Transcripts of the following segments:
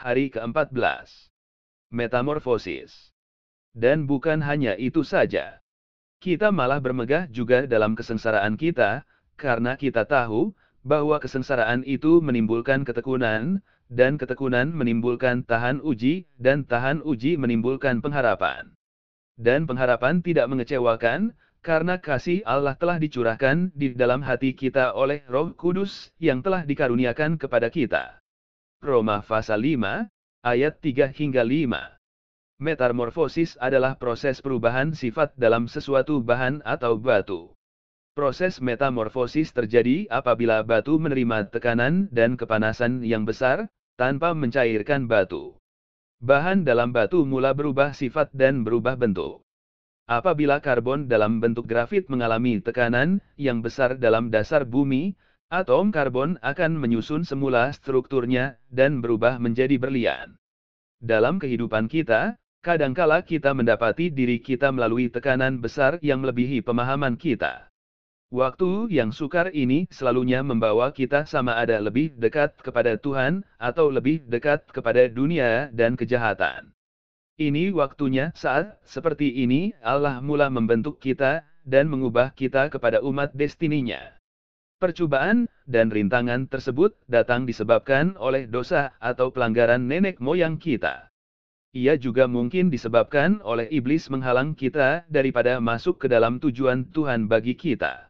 hari ke-14. Metamorfosis. Dan bukan hanya itu saja. Kita malah bermegah juga dalam kesengsaraan kita, karena kita tahu, bahwa kesengsaraan itu menimbulkan ketekunan, dan ketekunan menimbulkan tahan uji, dan tahan uji menimbulkan pengharapan. Dan pengharapan tidak mengecewakan, karena kasih Allah telah dicurahkan di dalam hati kita oleh roh kudus yang telah dikaruniakan kepada kita. Roma pasal 5, ayat 3 hingga 5. Metamorfosis adalah proses perubahan sifat dalam sesuatu bahan atau batu. Proses metamorfosis terjadi apabila batu menerima tekanan dan kepanasan yang besar, tanpa mencairkan batu. Bahan dalam batu mula berubah sifat dan berubah bentuk. Apabila karbon dalam bentuk grafit mengalami tekanan yang besar dalam dasar bumi, Atom karbon akan menyusun semula strukturnya dan berubah menjadi berlian. Dalam kehidupan kita, kadangkala kita mendapati diri kita melalui tekanan besar yang melebihi pemahaman kita. Waktu yang sukar ini selalunya membawa kita sama ada lebih dekat kepada Tuhan, atau lebih dekat kepada dunia dan kejahatan. Ini waktunya saat, seperti ini, Allah mula membentuk kita, dan mengubah kita kepada umat destininya. Percobaan dan rintangan tersebut datang disebabkan oleh dosa atau pelanggaran nenek moyang kita. Ia juga mungkin disebabkan oleh iblis menghalang kita daripada masuk ke dalam tujuan Tuhan bagi kita.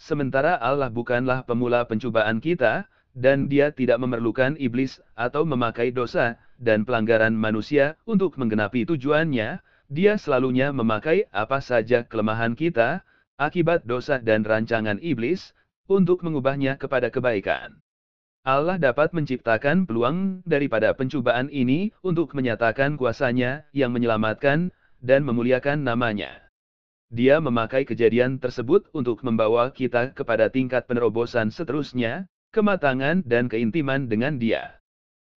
Sementara Allah bukanlah pemula pencobaan kita, dan dia tidak memerlukan iblis atau memakai dosa dan pelanggaran manusia untuk menggenapi tujuannya, dia selalunya memakai apa saja kelemahan kita, akibat dosa dan rancangan iblis, untuk mengubahnya kepada kebaikan. Allah dapat menciptakan peluang daripada pencobaan ini untuk menyatakan kuasanya yang menyelamatkan dan memuliakan namanya. Dia memakai kejadian tersebut untuk membawa kita kepada tingkat penerobosan seterusnya, kematangan dan keintiman dengan dia.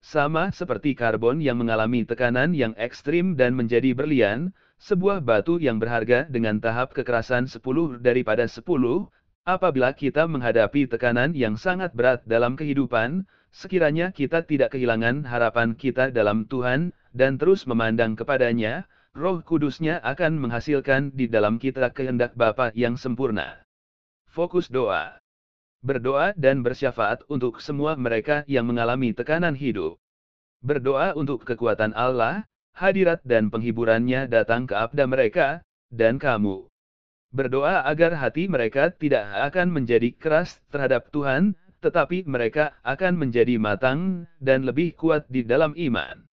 Sama seperti karbon yang mengalami tekanan yang ekstrim dan menjadi berlian, sebuah batu yang berharga dengan tahap kekerasan 10 daripada 10, Apabila kita menghadapi tekanan yang sangat berat dalam kehidupan, sekiranya kita tidak kehilangan harapan kita dalam Tuhan, dan terus memandang kepadanya, roh kudusnya akan menghasilkan di dalam kita kehendak Bapa yang sempurna. Fokus doa. Berdoa dan bersyafaat untuk semua mereka yang mengalami tekanan hidup. Berdoa untuk kekuatan Allah, hadirat dan penghiburannya datang ke abda mereka, dan kamu. Berdoa agar hati mereka tidak akan menjadi keras terhadap Tuhan, tetapi mereka akan menjadi matang dan lebih kuat di dalam iman.